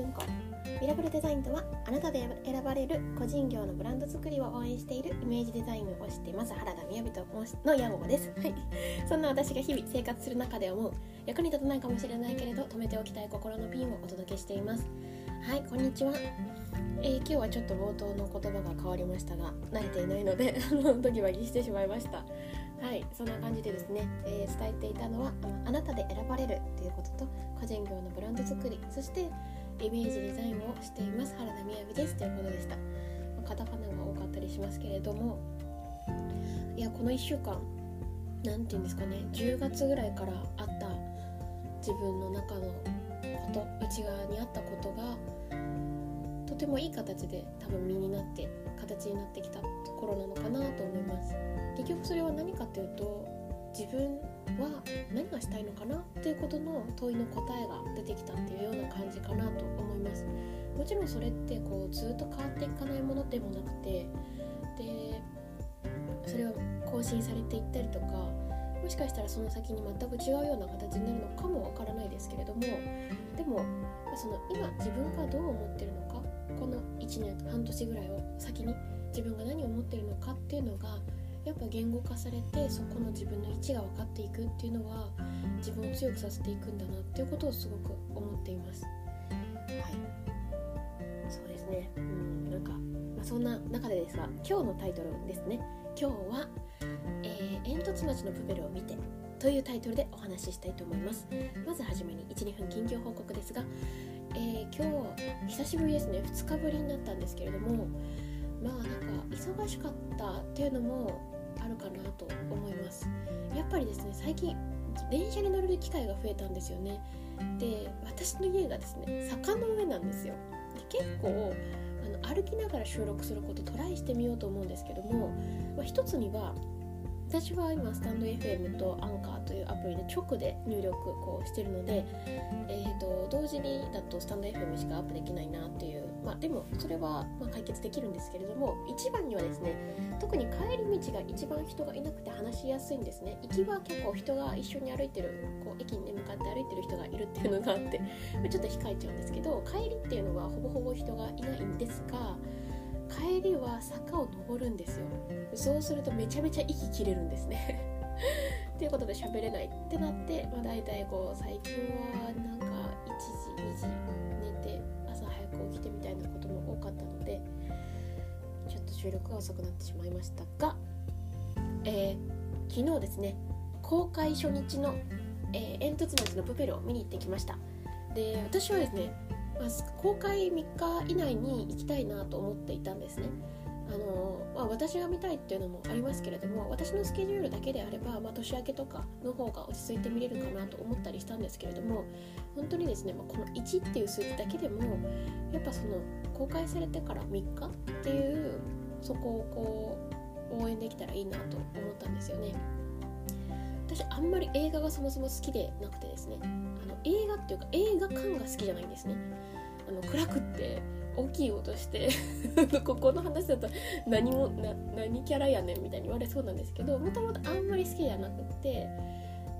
文庫。ミラブルデザインとはあなたで選ばれる個人業のブランド作りを応援しているイメージデザインをしています原田みやびと申しの屋号です、はい、そんな私が日々生活する中で思う役に立たないかもしれないけれど止めておきたい心のピンをお届けしています。はいこんにちは。えー、今日はちょっと冒頭の言葉が変わりましたが慣れていないので ドキドキしてしまいました。はいそんな感じでですね、えー、伝えていたのはあなたで選ばれるということと個人業のブランド作りそしてイメージデザインをしています。原田みやびです。ということでした、まあ、カタカナが多かったりしますけれども。いやこの1週間何て言うんですかね。10月ぐらいからあった自分の中のこと内側にあったことがとてもいい形で多分身になって形になってきたところなのかなと思います。結局それは何かというと自分は何がしたいのかなっていうことの問いの答えが出てきたってそれってこうずっと変わっていかないものでもなくてでそれは更新されていったりとかもしかしたらその先に全く違うような形になるのかもわからないですけれどもでもその今自分がどう思ってるのかこの1年半年ぐらいを先に自分が何を思ってるのかっていうのがやっぱ言語化されてそこの自分の位置が分かっていくっていうのは自分を強くさせていくんだなっていうことをすごく思っています。はい。そうですね。うんなんか、まあ、そんな中でですが今日のタイトルですね。今日は、えー、煙突町のプペルを見てというタイトルでお話ししたいと思います。まずはじめに12分近況報告ですが、えー、今日久しぶりですね。2日ぶりになったんですけれどもまあなんか忙しかったっていうのもあるかなと思います。やっぱりですね最近電車に乗る機会が増えたんですよね。で私の家がですね坂の上なんですよ。結構あの歩きながら収録することトライしてみようと思うんですけども、まあ、一つには私は今スタンド FM とアンカーというアプリで直で入力こうしてるので、えーと、同時にだとスタンド FM しかアップできないなっていうまあでもそれはま解決できるんですけれども一番にはですね特に帰り道が一番人がいなくて話しやすいんですね。行きは結構人が一緒に歩いてるこう駅に、向かって歩いてる人がいるっていうのがあって ちょっと控えちゃうんですけど帰りっていうのはほぼほぼ人がいないんですが帰りは坂を登るんですよ。そうするとめちゃめちゃ息切れるんですね。ということで喋れないってなって、まあ、大体こう最近はなんか1時2時収録が遅くなってしまいましたが、えー、昨日ですね公開初日の、えー、煙突町のプペルを見に行ってきましたで私はですねまあ、公開3日以内に行きたいなと思っていたんですね。あのまあ、私が見たいっていうのもありますけれども私のスケジュールだけであれば、まあ、年明けとかの方が落ち着いて見れるかなと思ったりしたんですけれども本当にですね、まあ、この1っていう数字だけでもやっぱその公開されてから3日っていうそこをこう応援できたらいいなと思ったんですよね。私あんまり映画がそもそも好きでなくてですね。あの映画っていうか映画館が好きじゃないんですね。あの暗くって大きい音して ここの話だと何もな何キャラやねんみたいに言われそうなんですけどもともとあんまり好きじゃなくって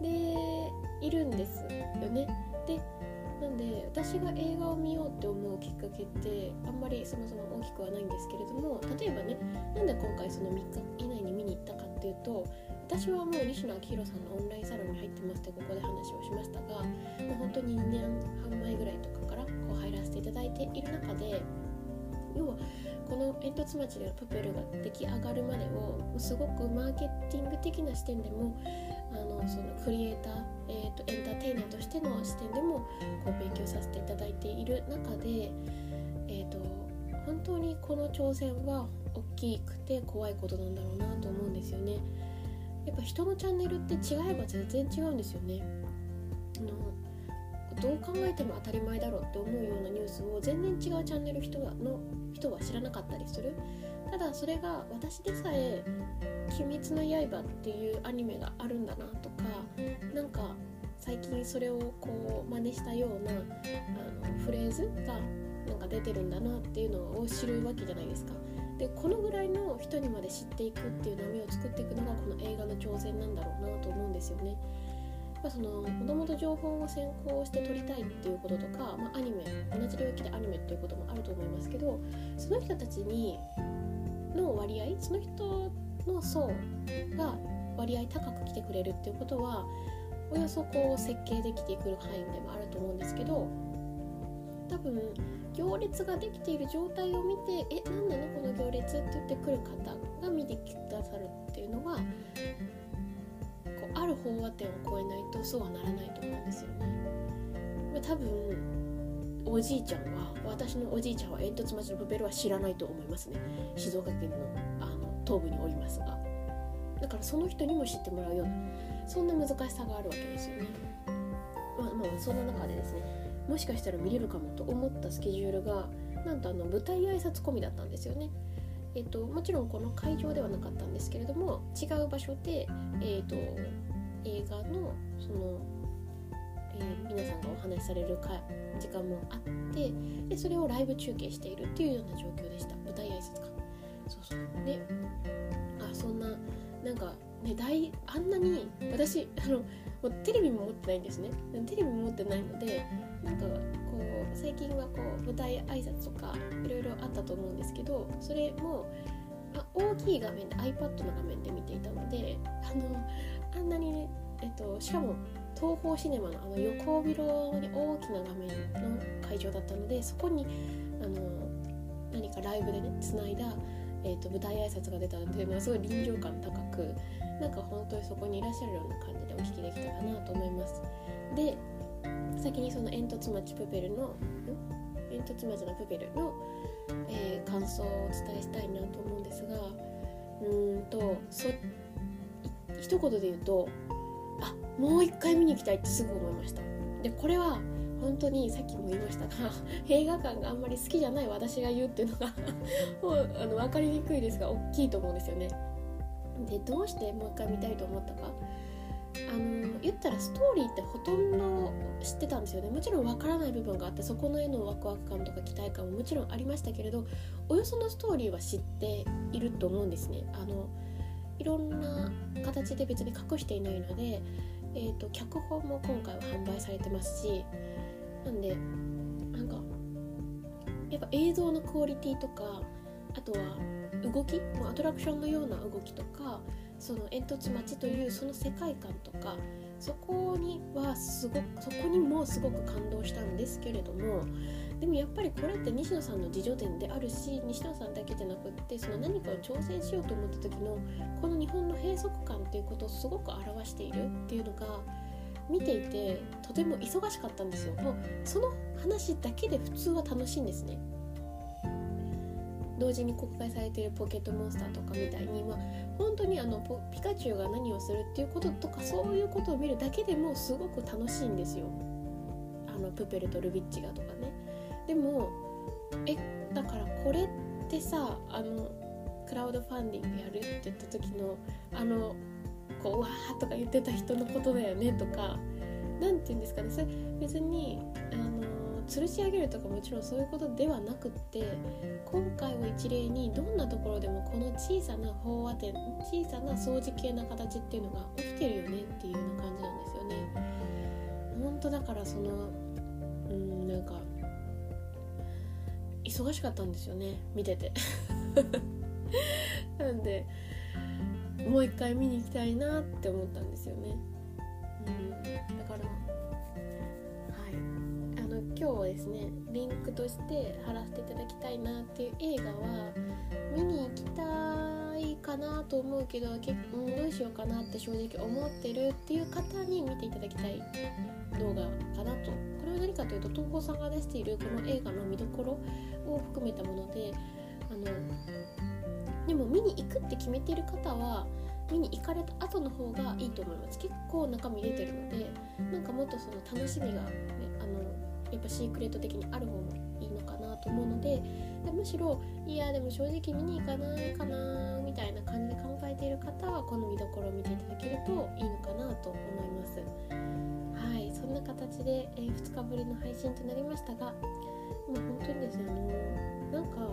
でいるんですよね。でで私が映画を見ようって思うきっかけってあんまりそもそも大きくはないんですけれども例えばねなんで今回その3日以内に見に行ったかっていうと私はもう西野昭弘さんのオンラインサロンに入ってますってここで話をしましたがもう本当に2年半前ぐらいとかからこう入らせていただいている中で要はこの煙突町でのプペルが出来上がるまでをすごくマーケティング的な視点でもあのそのクリエイター、えーと、エンターテイナーとしての視点でもこう勉強させていただいている中で、えーと本当にこの挑戦は大きくて怖いことなんだろうなと思うんですよね。やっぱ人のチャンネルって違えば全然違うんですよねあのどう考えても当たり前だろうって思うようなニュースを全然違うチャンネル人はの人は知らなかったりするただそれが私でさえ「鬼滅の刃」っていうアニメがあるんだなとかなんか最近それをこう真似したようなあのフレーズがなんか出てるんだなっていうのを知るわけじゃないですか。でこのぐらいの人にまで知っていくっていう波を作っていくのがこの映画の挑戦なんだろうなと思うんですよね。ぱそのもともと情報を先行して取りたいっていうこととか、まあ、アニメ同じ領域でアニメっていうこともあると思いますけどその人たちにの割合その人の層が割合高く来てくれるっていうことはおよそこう設計できてくる範囲でもあると思うんですけど多分行列ができている状態を見て「え何なの？この行列?」って言ってくる方が見てくださるっていうのはこうある飽和点を超えないとそうはならないと思うんですよね。多分おじいちゃんは私のおじいちゃんは煙突町のプペルは知らないと思いますね静岡県のあの東部におりますがだからその人にも知ってもらうようなそんな難しさがあるわけですよね。まあ、まあ、そんな中でですねもしかしたら見れるかもと思ったスケジュールがなんとあの舞台挨拶込みだったんですよね。えっと、もちろんこの会場ではなかったんですけれども違う場所で、えっと、映画のその、えー、皆さんがお話しされるか時間もあってでそれをライブ中継しているっていうような状況でした舞台挨拶かそうそうでね大あんなに私あのもうテレビも持ってないんですね。テレビも持ってないのでなんかこう最近はこう舞台挨拶とかいろいろあったと思うんですけどそれもあ大きい画面で iPad の画面で見ていたのであのあんなにね、えっと、しかも東宝シネマのあの横広に大きな画面の会場だったのでそこにあの何かライブでねつないだえーと、舞台挨拶が出たので、まあ、すごい臨場感高くなんか本当にそこにいらっしゃるような感じでお聞きできたかなと思います。で先にその煙突町プペルの煙突町のプペルの、えー、感想をお伝えしたいなと思うんですがうんとそ一言で言うとあもう一回見に行きたいってすぐ思いました。でこれは本当にさっきも言いましたが 映画館があんまり好きじゃない私が言うっていうのが もうあの分かりにくいですが大きいと思うんですよね。でどうしてもう一回見たいと思ったか。あの言ったらストーリーってほとんど知ってたんですよね。もちろん分からない部分があってそこの絵のワクワク感とか期待感ももちろんありましたけれどおよそのストーリーは知っていると思うんですね。あのいろんな形で別に隠していないので、えーと脚本も今回は販売されてますしなんでなんかやっぱ映像のクオリティとかあとは動きもアトラクションのような動きとかその煙突町というその世界観とかそこにはすごくそこにもすごく感動したんですけれどもでもやっぱりこれって西野さんの自助伝であるし西野さんだけじゃなくってその何かを挑戦しようと思った時のこの日本の閉塞感っていうことをすごく表しているっていうのが見ていてとても忙しかったんですよ。もうその話だけで普通は楽しいんですね。同時に公開されているポケットモンスターとかみたいに、まあ、本当にあのピカチュウが何をするっていうこととかそういうことを見るだけでもすごく楽しいんですよ。あのプペルとルビッチがとかね。でもえだからこれってさあのクラウドファンディングやるって言った時のあのこうわーとか言ってた人のことだよねとか何て言うんですかね。それ別にあの吊るし上げるとかもちろんそういうことではなくって今回を一例にどんなところでもこの小さな飽和点小さな掃除系な形っていうのが起きてるよねっていうような感じなんですよね。本当だからそのうんなんか忙しかったんですよね見てて なんでもう一回見に行きたいなって思ったんですよね。うん、だから今日ですねリンクとして貼らせていただきたいなっていう映画は見に行きたいかなと思うけど結構、どうしようかなって正直思ってるっていう方に見ていただきたい動画かなと。これは何かというと東宝さんが出しているこの映画の見どころを含めたものであのでも見に行くって決めてる方は見に行かれた後の方がいいと思います。結構中身出てるのでなんかもっとその楽しみが、ね、やっぱシークレット的にある方もいいのかなと思うのででむしろいやでも正直見に行かないかなみたいな感じで考えている方はこの見どころを見ていただけるといいのかなと思います。はいそんな形で、えー、2日ぶりの配信となりましたがもう本当にですねあのなんか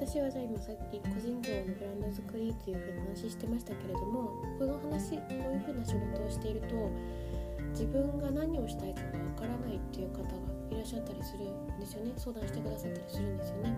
私はじゃあ今さっき個人業のブランド作りっていう風に話してましたけれどもこの話こういう風な仕事をしていると自分が何をしたいかがわからないっていう方がいらっしゃったりするんですよね。相談してくださったりするんですよね。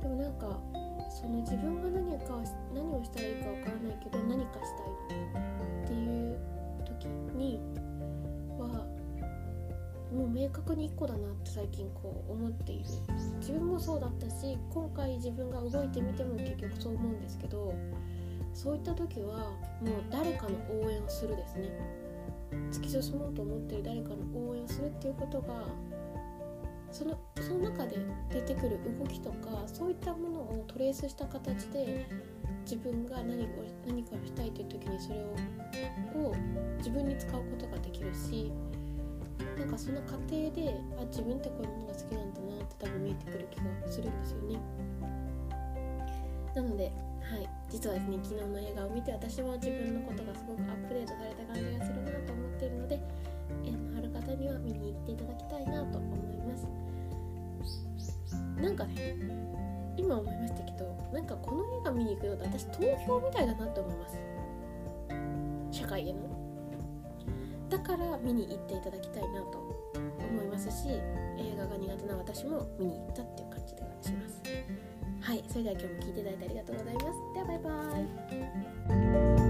でもなんかその自分が何か何をしたらいいかわからないけど何かしたいっていう時にはもう明確に1個だなって最近こう思っている。自分もそうだったし今回自分が動いてみても結局そう思うんですけどそういった時はもう誰かの応援をするですね突き進もうと思ってる誰かの応援をするっていうことがそのその中で出てくる動きとかそういったものをトレースした形で自分が何を何かをしたいという時にそれをを自分に使うことができるしなんかその過程であ自分ってこういうものが好きなんだなって多分見えてくる気がするんですよね。なので、はい、実はですね昨日の映画を見て私も自分のことがすごくアップデートされた感じがするなと思っているので、えー、ある方には見に行っていただきたいなと思います。なんかね今思いましたけどなんかこの映画見に行くのって私投票みたいだなと思います。社会への。だから見に行っていただきたいなと思いますし映画が苦手な私も見に行ったっていう感じでします。はいそれでは今日も聴いていただいてありがとうございます。ではバイバーイ。